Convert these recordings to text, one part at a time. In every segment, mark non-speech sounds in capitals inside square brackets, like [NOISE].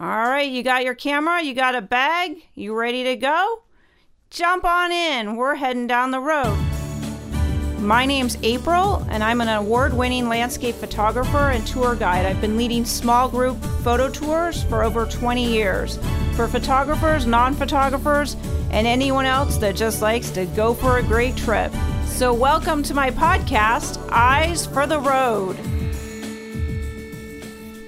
All right, you got your camera, you got a bag, you ready to go? Jump on in, we're heading down the road. My name's April, and I'm an award winning landscape photographer and tour guide. I've been leading small group photo tours for over 20 years for photographers, non photographers, and anyone else that just likes to go for a great trip. So, welcome to my podcast, Eyes for the Road.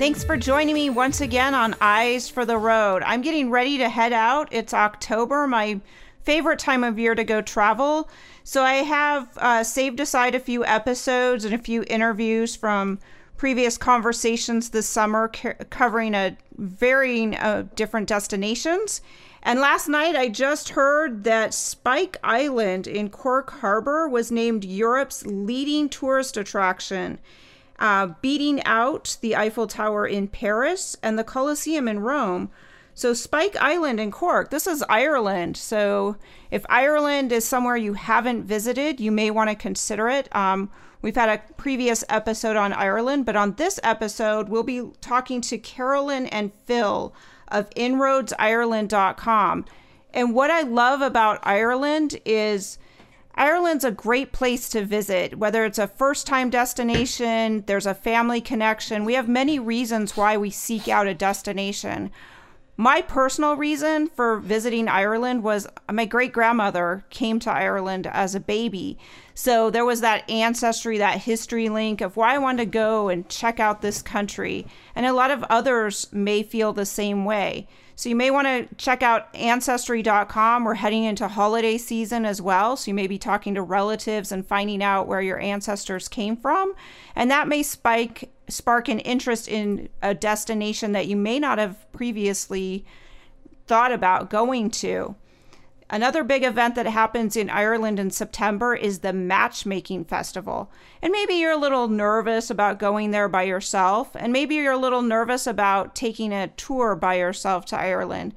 Thanks for joining me once again on Eyes for the Road. I'm getting ready to head out. It's October, my favorite time of year to go travel. So I have uh, saved aside a few episodes and a few interviews from previous conversations this summer ca- covering a varying uh, different destinations. And last night I just heard that Spike Island in Cork Harbor was named Europe's leading tourist attraction uh, beating out the Eiffel Tower in Paris and the Colosseum in Rome. So, Spike Island in Cork, this is Ireland. So, if Ireland is somewhere you haven't visited, you may want to consider it. Um, we've had a previous episode on Ireland, but on this episode, we'll be talking to Carolyn and Phil of InroadsIreland.com. And what I love about Ireland is Ireland's a great place to visit, whether it's a first time destination, there's a family connection. We have many reasons why we seek out a destination. My personal reason for visiting Ireland was my great grandmother came to Ireland as a baby. So there was that ancestry, that history link of why I wanted to go and check out this country. And a lot of others may feel the same way. So you may want to check out ancestry.com. We're heading into holiday season as well. So you may be talking to relatives and finding out where your ancestors came from. And that may spike spark an interest in a destination that you may not have previously thought about going to. Another big event that happens in Ireland in September is the Matchmaking Festival. And maybe you're a little nervous about going there by yourself, and maybe you're a little nervous about taking a tour by yourself to Ireland.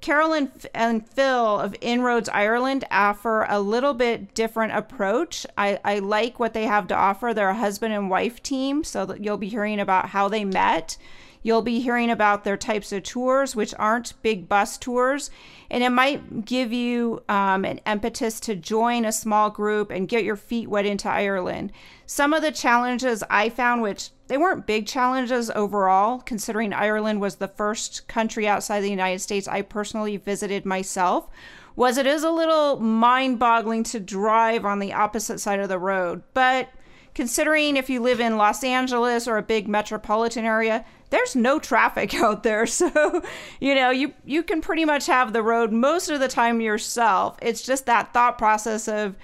Carolyn and Phil of Inroads Ireland offer a little bit different approach. I, I like what they have to offer. They're a husband and wife team, so you'll be hearing about how they met You'll be hearing about their types of tours, which aren't big bus tours, and it might give you um, an impetus to join a small group and get your feet wet into Ireland. Some of the challenges I found, which they weren't big challenges overall, considering Ireland was the first country outside the United States I personally visited myself, was it is a little mind boggling to drive on the opposite side of the road. But considering if you live in Los Angeles or a big metropolitan area, there's no traffic [LAUGHS] out there. So, you know, you you can pretty much have the road most of the time yourself. It's just that thought process of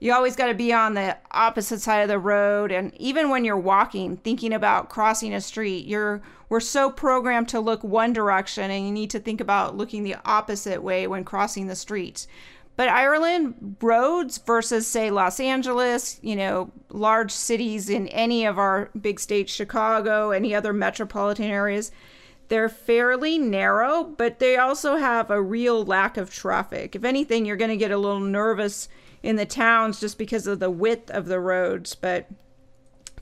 you always got to be on the opposite side of the road and even when you're walking thinking about crossing a street you're we're so programmed to look one direction and you need to think about looking the opposite way when crossing the streets but Ireland roads versus, say, Los Angeles, you know, large cities in any of our big states, Chicago, any other metropolitan areas, they're fairly narrow, but they also have a real lack of traffic. If anything, you're going to get a little nervous in the towns just because of the width of the roads. But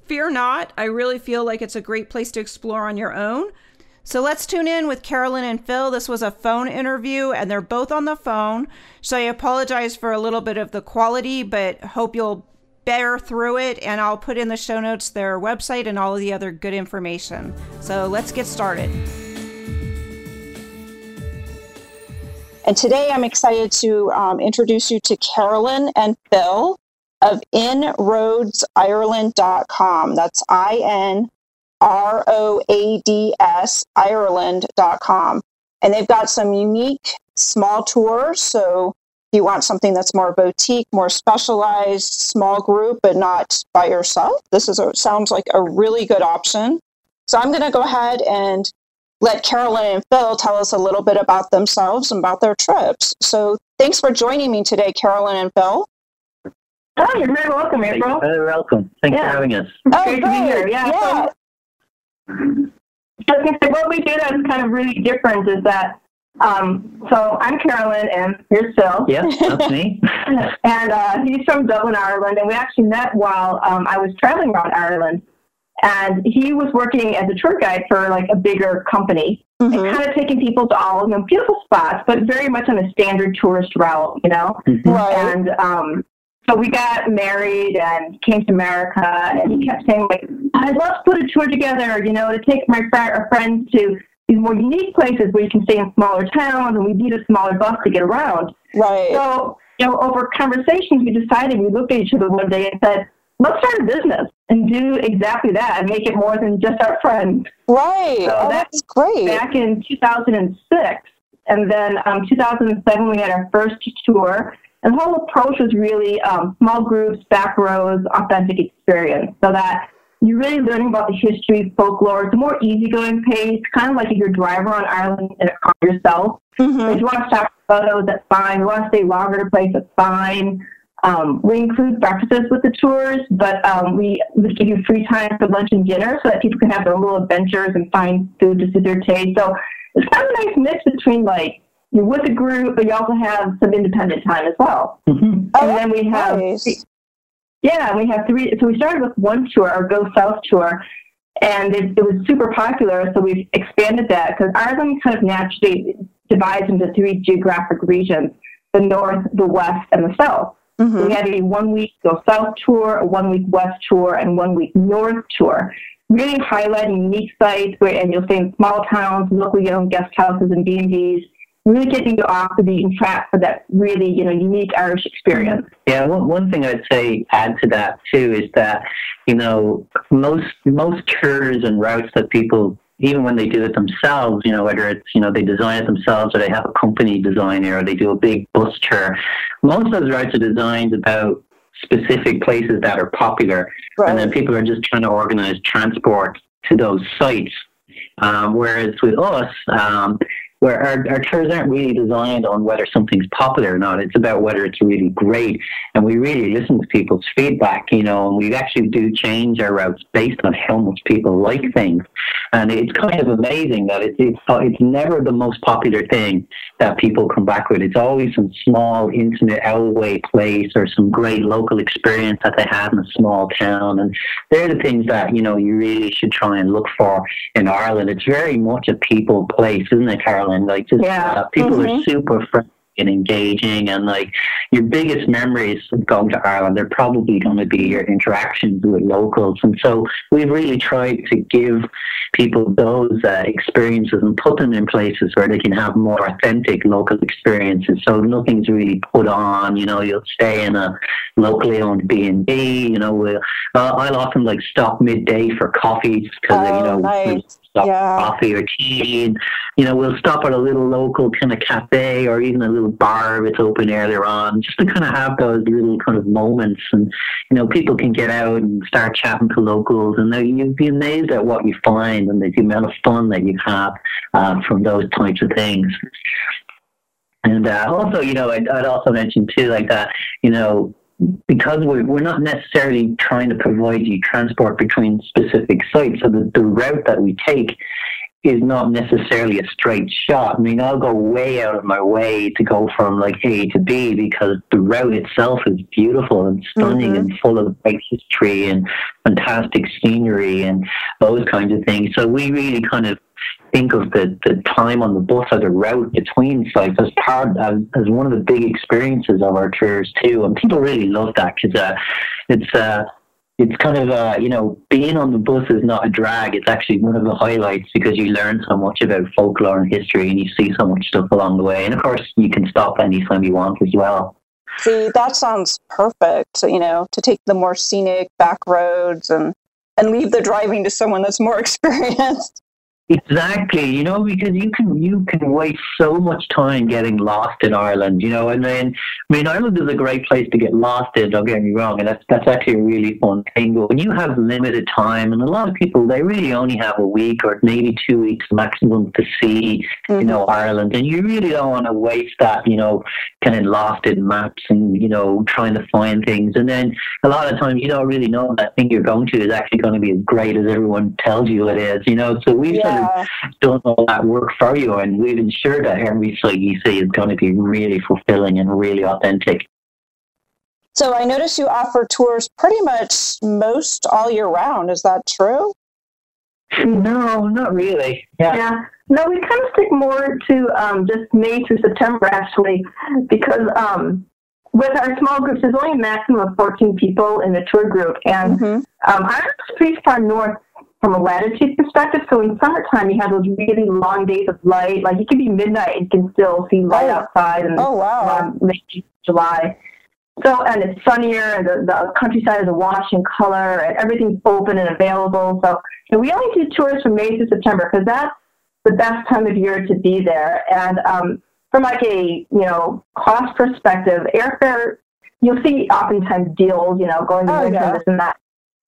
fear not, I really feel like it's a great place to explore on your own. So let's tune in with Carolyn and Phil. This was a phone interview, and they're both on the phone. So I apologize for a little bit of the quality, but hope you'll bear through it. And I'll put in the show notes their website and all of the other good information. So let's get started. And today I'm excited to um, introduce you to Carolyn and Phil of InroadsIreland.com. That's I N R O A D S Ireland.com. And they've got some unique small tours. So if you want something that's more boutique, more specialized, small group, but not by yourself, this is a, sounds like a really good option. So I'm going to go ahead and let Carolyn and Phil tell us a little bit about themselves and about their trips. So thanks for joining me today, Carolyn and Phil. Oh, you're very welcome, April. Very welcome. Thanks yeah. for having us. Oh, Great to be oh, here. Yeah. yeah. So, what we do that's kind of really different is that um, so I'm Carolyn, and here's Phil. Yeah, that's me. [LAUGHS] and uh, he's from Dublin, Ireland, and we actually met while um, I was traveling around Ireland. and he was working as a tour guide for like a bigger company Mhm. and kind of taking people to all you know beautiful spots, but very much on a standard tourist route, you know. Mhm. Right. And um, so we got married and came to America, and he kept saying like, "I'd love to put a tour together, you know, to take my fr- our friends to these more unique places where you can stay in smaller towns, and we need a smaller bus to get around." Right. So, you know, over conversations, we decided, we looked at each other one day and said, let's start a business and do exactly that and make it more than just our friends. Right. So oh, that- that's great. Back in 2006, and then um, 2007, we had our first tour. And the whole approach was really um, small groups, back rows, authentic experience, so that you're really learning about the history, folklore. It's a more easygoing pace, kind of like if you're a driver on Ireland in a car yourself. Mhm. If you want to stop for photos, that's fine. If you want to stay longer to place, that's fine. Um, we include breakfasts with the tours, but um, we, we give you free time for lunch and dinner so that people can have their little adventures and find food to suit their taste. So it's kind of a nice mix between like you're with a group, but you also have some independent time as well. Mhm. Oh, and then we have nice. yeah, we have three. So we started with one tour, our Go South tour, and it, it was super popular. So we've expanded that because Ireland kind of naturally divides into three geographic regions: the North, the West, and the South. Mhm. We had a one week Go South tour, a one week West tour, and one week North tour. Really highlighting unique sites where, and you'll stay in small towns, locally owned guest houses and B&Bs, really getting you off the beaten track for that really, you know, unique Irish experience. Yeah, one, one thing I'd say add to that too is that you know most most tours and routes that people even when they do it themselves, you know whether it's you know they design it themselves or they have a company designer or they do a big bus tour, most of those routes are designed about specific places that are popular, and then people are just trying to organize transport to those sites. Um, whereas with us, um, where our, our tours aren't really designed on whether something's popular or not. It's about whether it's really great. And we really listen to people's feedback, you know, and we actually do change our routes based on how much people like things. And it's kind of amazing that it's, it's, it's never the most popular thing that people come back with. It's always some small, intimate, out of the way place or some great local experience that they had in a small town. And they're the things that, you know, you really should try and look for in Ireland. It's very much a people place, isn't it, Carolyn? Like, just, Yeah. uh, people are Mhm. super friendly and engaging, and like your biggest memories of going to Ireland, they're probably going to be your interactions with locals. And so we've really tried to give people those uh, experiences and put them in places where they can have more authentic local experiences. So nothing's really put on. You know, you'll stay in a locally owned B and B. You know, we'll, uh, I'll often like stop midday for coffee because you Oh, know nice. Stop Yeah. coffee or tea. And, you know, we'll stop at a little local kind of cafe or even a little bar if it's open earlier on, just to kind of have those little kind of moments. And, you know, people can get out and start chatting to locals, and they- you'd be amazed at what you find and the amount of fun that you have uh, from those types of things. And uh, also, you know, I'd, I'd also mention too, like that, you know, because we're, we're not necessarily trying to provide you transport between specific sites, so the, the route that we take is not necessarily a straight shot. I mean, I'll go way out of my way to go from like A to B because the route itself is beautiful and stunning Mhm. and full of great history and fantastic scenery and those kinds of things. So we really kind of think of the, the time on the bus or the route between sites as part as, as one of the big experiences of our tours too. And people really love that because uh, it's uh, it's kind of uh, you know being on the bus is not a drag. It's actually one of the highlights because you learn so much about folklore and history, and you see so much stuff along the way. And of course, you can stop anytime you want as well. See, that sounds perfect, you know, to take the more scenic back roads and and leave the driving to someone that's more [LAUGHS] experienced. Exactly, you know, because you can you can waste so much time getting lost in Ireland, you know, and then I mean Ireland is a great place to get lost in, don't get me wrong, and that's that's actually a really fun thing. But when you have limited time and a lot of people they really only have a week or maybe two weeks maximum to see, you know, mm-hmm. Ireland and you really don't want to waste that, you know, kind of lost in maps and, you know, trying to find things. And then a lot of times you don't really know that thing you're going to is actually going to be as great as everyone tells you it is, you know. So we've sort of Yeah. done all that work for you, and we've ensured that every site you see is going to be really fulfilling and really authentic. So I notice you offer tours pretty much most all year round. Is that true? No, not really. Yeah. Yeah. No, we kind of stick more to um, just May through September actually, because um, with our small groups, there's only a maximum of 14 people in the tour group, and hmm um, Ireland's pretty far north from a latitude perspective. So in summertime, you have those really long days of light. Like it could be midnight, and you can still see light Oh. outside, and Oh wow. um, July. So, and it's sunnier, and the, the countryside is awash in color, and everything's open and available. So, we only do tours from May to September because that's the best time of year to be there. And um, from like a you know cost perspective, airfare you'll see oftentimes deals, you know, going to Oh, yeah. and this and that,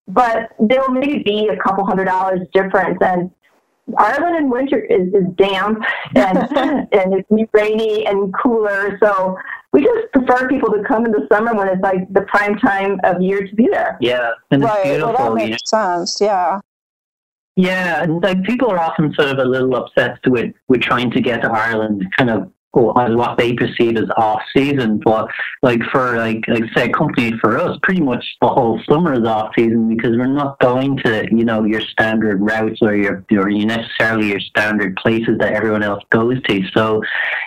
but there'll maybe be a couple hundred dollars difference and. Ireland in winter is, is damp and [LAUGHS] and it's rainy and cooler, so we just prefer people to come in the summer when it's like the prime time of year to be there. Yeah, and it's Right. Well, beautiful. that you know? makes sense. Yeah. Yeah, and like people are often sort of a little upset with with trying to get to Ireland, kind of as what they perceive as off season. But like for like like say company for us, pretty much the whole summer is off season because we're not going to you know your standard routes or your or you necessarily your standard places that everyone else goes to. So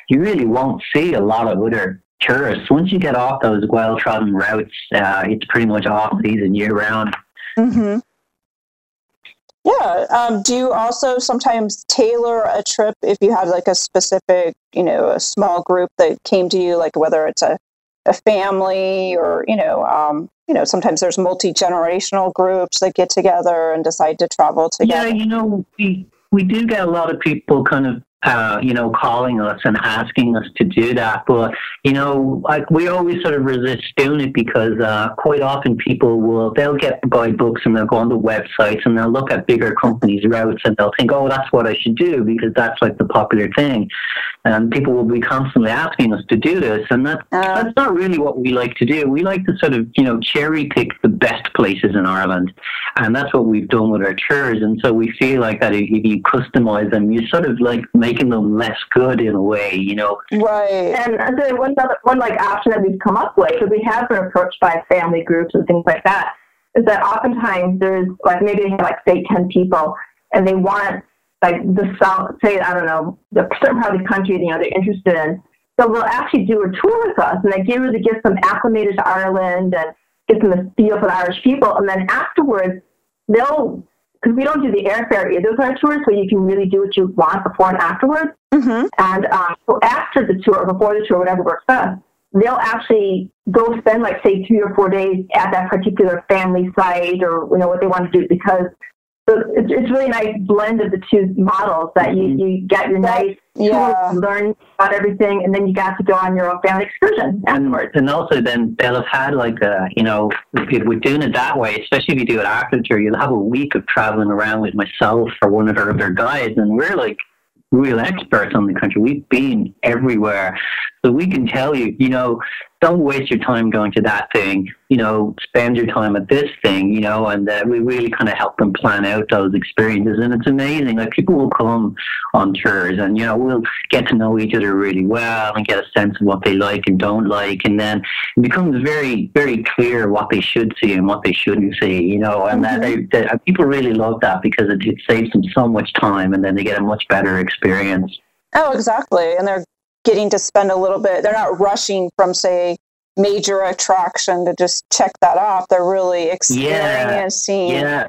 you really won't see a lot of other tourists once you get off those well trodden routes. Uh, it's pretty much off season year round. hmm Yeah. Um, do you also sometimes tailor a trip if you had like a specific, you know, a small group that came to you, like whether it's a, a family or, you know, um, you know, sometimes there's multi generational groups that get together and decide to travel together. Yeah, you know, we we do get a lot of people kind of uh, you know, calling us and asking us to do that. But, you know, like we always sort of resist doing it because uh, quite often people will, they'll get guidebooks and they'll go on the websites and they'll look at bigger companies' routes and they'll think, oh, that's what I should do because that's like the popular thing. And people will be constantly asking us to do this. And that, Uh, that's not really what we like to do. We like to sort of, you know, cherry pick the best places in Ireland. And that's what we've done with our tours. And so we feel like that if you customize them, you're sort of like making them less good in a way, you know. right. And I'd say one other, one like option that we've come up with, because we have been approached by family groups and things like that, is that oftentimes there's like maybe they have like say ten people, and they want like the south, say I don't know, the certain part of the country you know they're interested in. So they'll actually do a tour with us, and they give to get them acclimated to Ireland and get them a feel for the Irish people, and then afterwards they'll. Because we don't do the airfare either with our tours, so you can really do what you want before and afterwards. hmm And um, so after the tour, or before the tour, whatever works best, they'll actually go spend like say three or four days at that particular family site, or you know what they want to do because so it's, it's really a nice blend of the two models that you, mm-hmm. you get your nice Yeah. tour, learn about everything, and then you got to go on your own family excursion And, afterwards. and also then they'll have had like a, you know, if we're doing it that way, especially if you do it after the tour, you'll have a week of traveling around with myself or one of our other guides and we're like real experts on the country. We've been everywhere. So we can tell you, you know, don't waste your time going to that thing. You know, spend your time at this thing. You know, and uh, we really kind of help them plan out those experiences. And it's amazing. Like people will come on tours, and you know, we'll get to know each other really well and get a sense of what they like and don't like, and then it becomes very, very clear what they should see and what they shouldn't see. You know, and that they, they, people really love that because it, it saves them so much time, and then they get a much better experience. Oh, exactly. And they're getting to spend a little bit, they're not rushing from, say, major attraction to just check that off. They're really experiencing. Yeah. Yeah,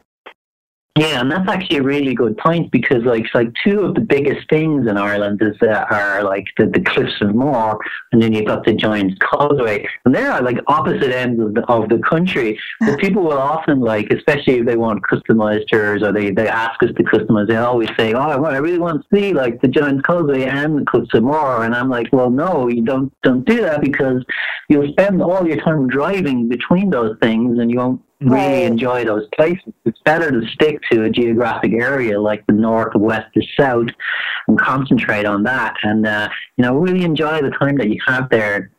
and that's actually a really good point because, like, like two of the biggest things in Ireland is uh, are like the, the Cliffs of Moher, and then you've got the Giant's Causeway, and they're like opposite ends of the, of the country. But [LAUGHS] people will often like, especially if they want customized tours or they, they ask us to customize, they always say, "Oh, well, I really want to see like the Giant's Causeway and the Cliffs of Moher," and I'm like, "Well, no, you don't don't do that because you'll spend all your time driving between those things, and you won't really enjoy those places. It's better to stick to a geographic area like the north, the west, the south, and concentrate on that. And uh, you know, really enjoy the time that you have there.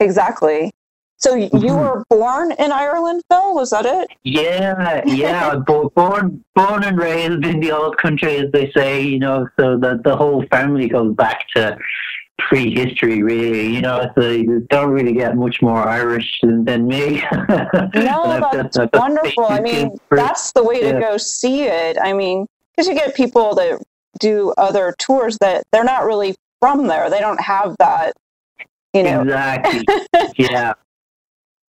Exactly. So you Mhm. were born in Ireland, Phil? Was that it? Yeah, yeah. [LAUGHS] born, born and raised in the old country, as they say. You know, so the the whole family goes back to prehistory, really. You know, so you don't really get much more Irish than, than me. [LAUGHS] no, that's, that's wonderful. I mean, that's the way to go see it. I mean, because you get people that do other tours that they're not really from there. They don't have that, you know. Exactly. [LAUGHS] yeah.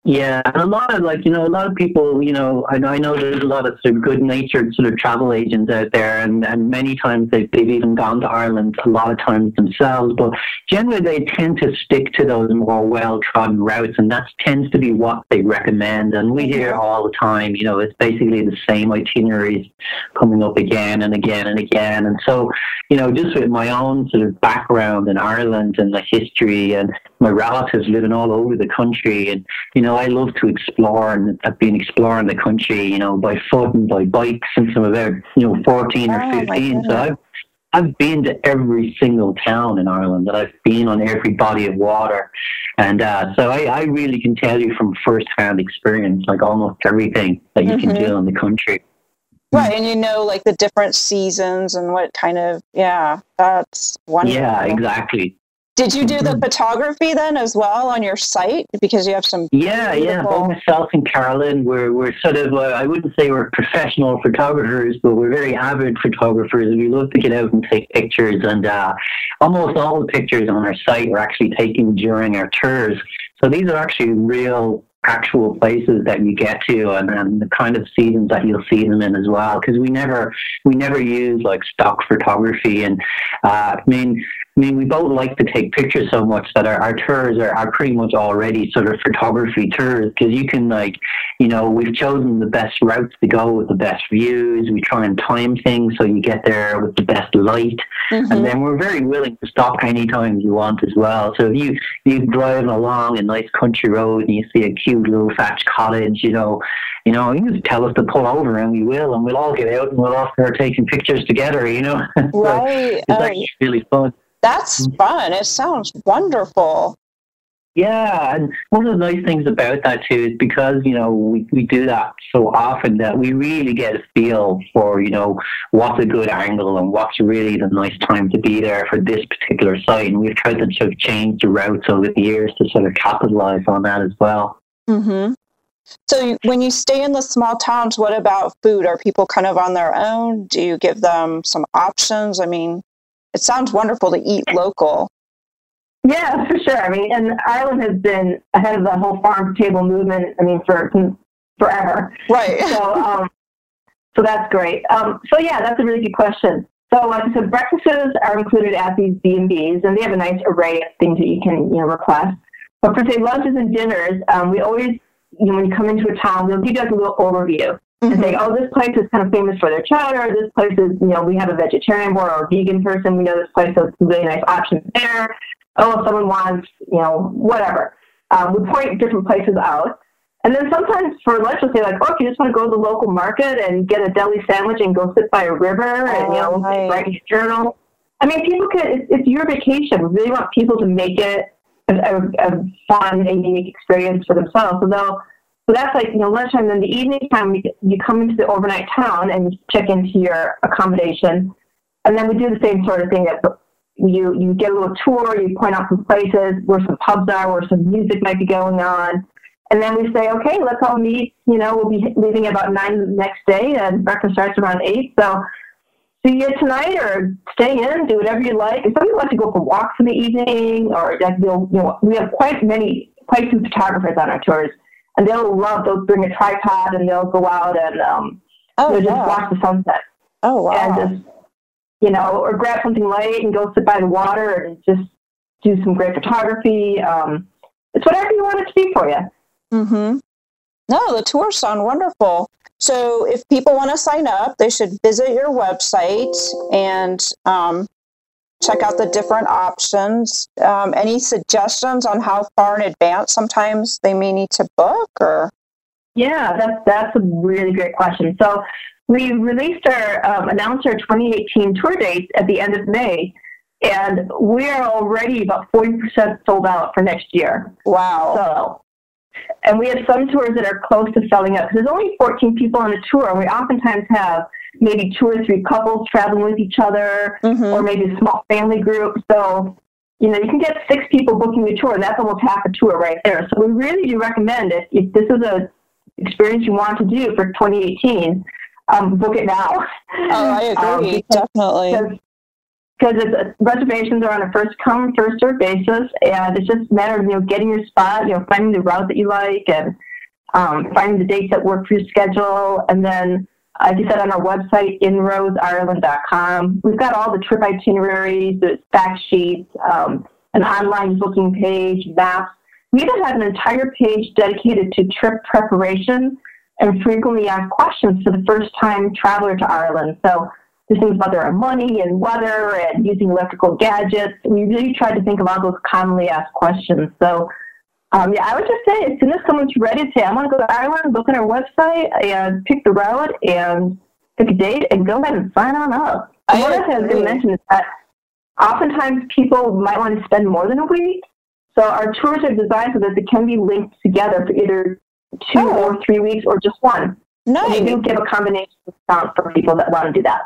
Yeah, and a lot of like you know a lot of people you know I know I know there's a lot of sort of good natured sort of travel agents out there, and and many times they've they've even gone to Ireland a lot of times themselves, but generally they tend to stick to those more well trodden routes, and that tends to be what they recommend. And we hear mm-hmm. all the time, you know, it's basically the same itineraries coming up again and again and again, and so you know just with my own sort of background in Ireland and the history and my relatives living all over the country, and you know I love to explore, and I've been exploring the country, you know, by foot and by bike since I'm about you know 14 or 15. So I've I've been to every single town in Ireland, and I've been on every body of water, and uh, so I, I really can tell you from first-hand experience, like almost everything that you mm-hmm. can do in the country. Right, and you know, like the different seasons and what kind of yeah, that's wonderful. Yeah, exactly. Did you do the mm-hmm. photography then as well on your site because you have some? Yeah, beautiful... yeah. Both myself and Carolyn, we're we're sort of uh, I wouldn't say we're professional photographers, but we're very avid photographers. We love to get out and take pictures, and uh, almost all the pictures on our site were actually taken during our tours. So these are actually real actual places that you get to and, and the kind of seasons that you'll see them in as well because we never we never use like stock photography and uh, I mean I mean, we both like to take pictures so much that our, our tours are, are pretty much already sort of photography tours because you can like, you know, we've chosen the best routes to go with the best views. We try and time things so you get there with the best light, mm-hmm. and then we're very willing to stop anytime you want as well. So if you you're driving along a nice country road and you see a cute little thatched cottage, you know, you know, you just tell us to pull over and we will, and we'll all get out and we'll all start taking pictures together. You know, [LAUGHS] right? so it's actually really fun. That's fun. It sounds wonderful. Yeah, and one of the nice things about that too is because you know we, we do that so often that we really get a feel for you know what's a good angle and what's really the nice time to be there for this particular site, and we've tried to sort of change the routes over the years to sort of capitalize on that as well. Mm-hmm. So when you stay in the small towns, what about food? Are people kind of on their own? Do you give them some options? I mean, it sounds wonderful to eat local. Yeah, for sure. I mean, and Ireland has been ahead of the whole farm to table movement. I mean, for forever. Right. So, um, so that's great. Um, so yeah, that's a really good question. So, like I said, breakfasts are included at these B and B's, and they have a nice array of things that you can you know request. But for say lunches and dinners, um, we always you know when you come into a town, we'll give you like a little overview mm-hmm. and say, oh, this place is kind of famous for their chowder. This place is, you know, we have a vegetarian board or a vegan person. We know this place has some really nice options there. Oh, if someone wants, you know, whatever. Um, we point different places out. And then sometimes for lunch, we'll say like, oh, if you just want to go to the local market and get a deli sandwich and go sit by a river and, you know, oh, nice. write your journal. I mean, people can, it's, it's your vacation. We really want people to make it a, a, a fun and unique experience for themselves. So they'll, so that's like, you know, lunchtime. Then the evening time, you come into the overnight town and check into your accommodation. And then we do the same sort of thing that you, you get a little tour, you point out some places where some pubs are, where some music might be going on. And then we say, okay, let's all meet. You know, we'll be leaving about nine the next day, and breakfast starts around eight. So see you tonight, or stay in, do whatever you like. And some people like to go for walks in the evening, or like you know, we have quite many, quite some photographers on our tours and they'll love. They'll bring a tripod and they'll go out and um, oh, just yeah. watch the sunset. Oh wow! And just you know, or grab something light and go sit by the water and just do some great photography. Um, it's whatever you want it to be for you. Mm-hmm. No, the tours sound wonderful. So if people want to sign up, they should visit your website and um, check out the different options. Um, any suggestions on how far in advance sometimes they may need to book or? Yeah, that's, that's a really great question. So we released our, um, announced our 2018 tour dates at the end of May, and we are already about 40% sold out for next year. Wow. So, and we have some tours that are close to selling out because there's only 14 people on a tour, and we oftentimes have maybe two or three couples traveling with each other, mm-hmm. or maybe a small family group. So you know, you can get six people booking a tour, and that's almost half a tour right there. So we really do recommend if, if this is a experience you want to do for 2018, um, book it now. Oh, I [LAUGHS] agree, um, definitely. Because uh, reservations are on a first come, first served basis, and it's just a matter of you know getting your spot, you know, finding the route that you like, and um, finding the dates that work for your schedule, and then as you said on our website, inroadsireland.com, we've got all the trip itineraries, the fact sheets, um, an online booking page, maps. We even have an entire page dedicated to trip preparation and frequently asked questions for the first time traveler to Ireland. So there's things about their money and weather and using electrical gadgets. We really tried to think of all those commonly asked questions. So um, yeah, I would just say as soon as someone's ready to say, I want to go to Ireland, look at our website and pick the route and pick a date and go ahead and sign on up. I one of the things I mentioned is that oftentimes people might want to spend more than a week. So our tours are designed so that they can be linked together for either two oh. or three weeks or just one. Nice. And we do give a combination discount for people that want to do that.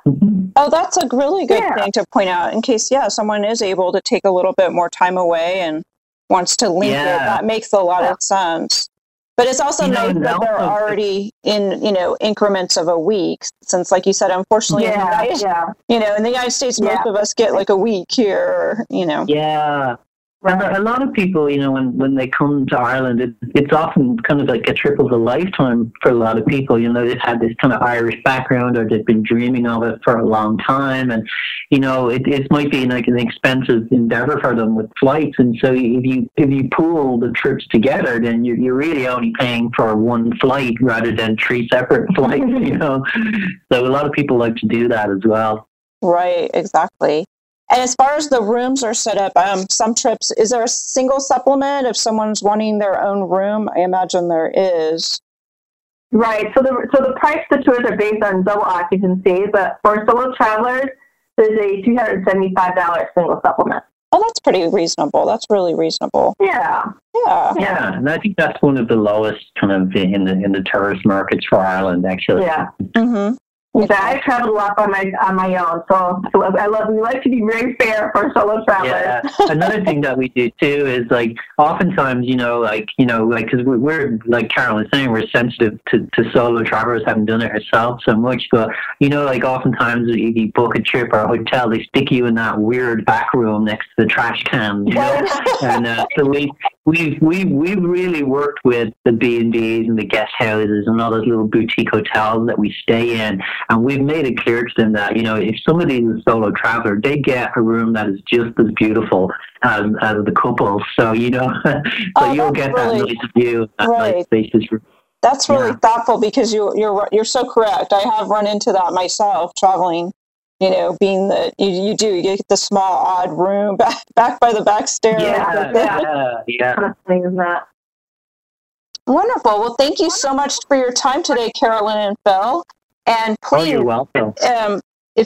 Oh, that's a really good yeah. thing to point out in case, yeah, someone is able to take a little bit more time away and wants to link yeah. it. That makes a lot yeah. of sense. But it's also you nice know, that they're already in, you know, increments of a week. Since, like you said, unfortunately, yeah, United, yeah. you know, in the United States, most of us get like a week here, you know. Yeah, well, a lot of people, you know, when, when they come to Ireland, it, it's often kind of like a trip of a lifetime for a lot of people. You know, they've had this kind of Irish background or they've been dreaming of it for a long time. And, you know, it, it might be like an expensive endeavor for them with flights. And so if you, if you pool the trips together, then you're, you're really only paying for one flight rather than three separate [LAUGHS] flights, you know. So a lot of people like to do that as well. Right, exactly. And as far as the rooms are set up, um, some trips, is there a single supplement if someone's wanting their own room? I imagine there is. Right. So the so the price the tours are based on double occupancy, but for solo travelers, there's a two hundred seventy five dollars single supplement. Oh, that's pretty reasonable. That's really reasonable. Yeah. Yeah. Yeah, and I think that's one of the lowest kind of in the in the tourist markets for Ireland, actually. Yeah. Mm-hmm. Yeah, I traveled a lot on my on my own, so, so I love we like to be very fair for solo travelers. Yeah, [LAUGHS] another thing that we do too is like oftentimes you know like you know like because we're, we're like Carol was saying we're sensitive to, to solo travelers having done it ourselves so much, but you know like oftentimes if you book a trip or a hotel, they stick you in that weird back room next to the trash can, you know, [LAUGHS] and uh, so we we we've, we've really worked with the B and the guest houses and all those little boutique hotels that we stay in and we've made it clear to them that, you know, if somebody is a solo traveler, they get a room that is just as beautiful as, as the couple. So, you know, [LAUGHS] so oh, you'll get really, that nice view, that right. nice spacious room. That's really yeah. thoughtful because you, you're you're so correct. I have run into that myself traveling. You know, being that you, you do you get the small odd room [LAUGHS] back back by the back stairs. Yeah, yeah, yeah. that. Wonderful. Well, thank you so much for your time today, Carolyn and Phil. And please, oh, you're welcome. Um, if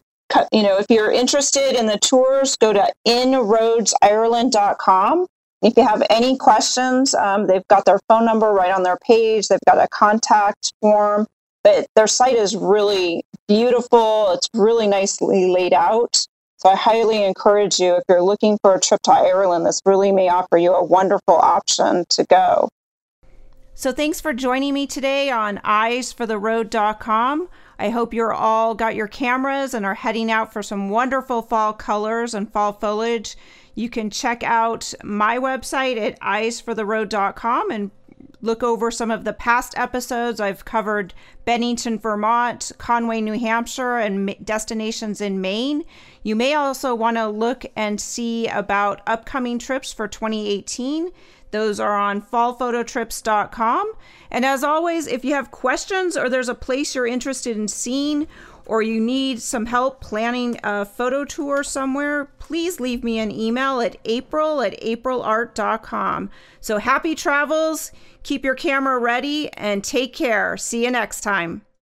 you know, if you're interested in the tours, go to inroadsireland.com. If you have any questions, um, they've got their phone number right on their page. They've got a contact form. But their site is really beautiful. It's really nicely laid out. So I highly encourage you if you're looking for a trip to Ireland, this really may offer you a wonderful option to go. So thanks for joining me today on eyesfortheroad.com. I hope you're all got your cameras and are heading out for some wonderful fall colors and fall foliage. You can check out my website at eyesfortheroad.com and look over some of the past episodes. I've covered Bennington, Vermont, Conway, New Hampshire, and destinations in Maine. You may also want to look and see about upcoming trips for 2018. Those are on fallphototrips.com. And as always, if you have questions or there's a place you're interested in seeing or you need some help planning a photo tour somewhere, please leave me an email at april at aprilart.com. So happy travels, keep your camera ready, and take care. See you next time.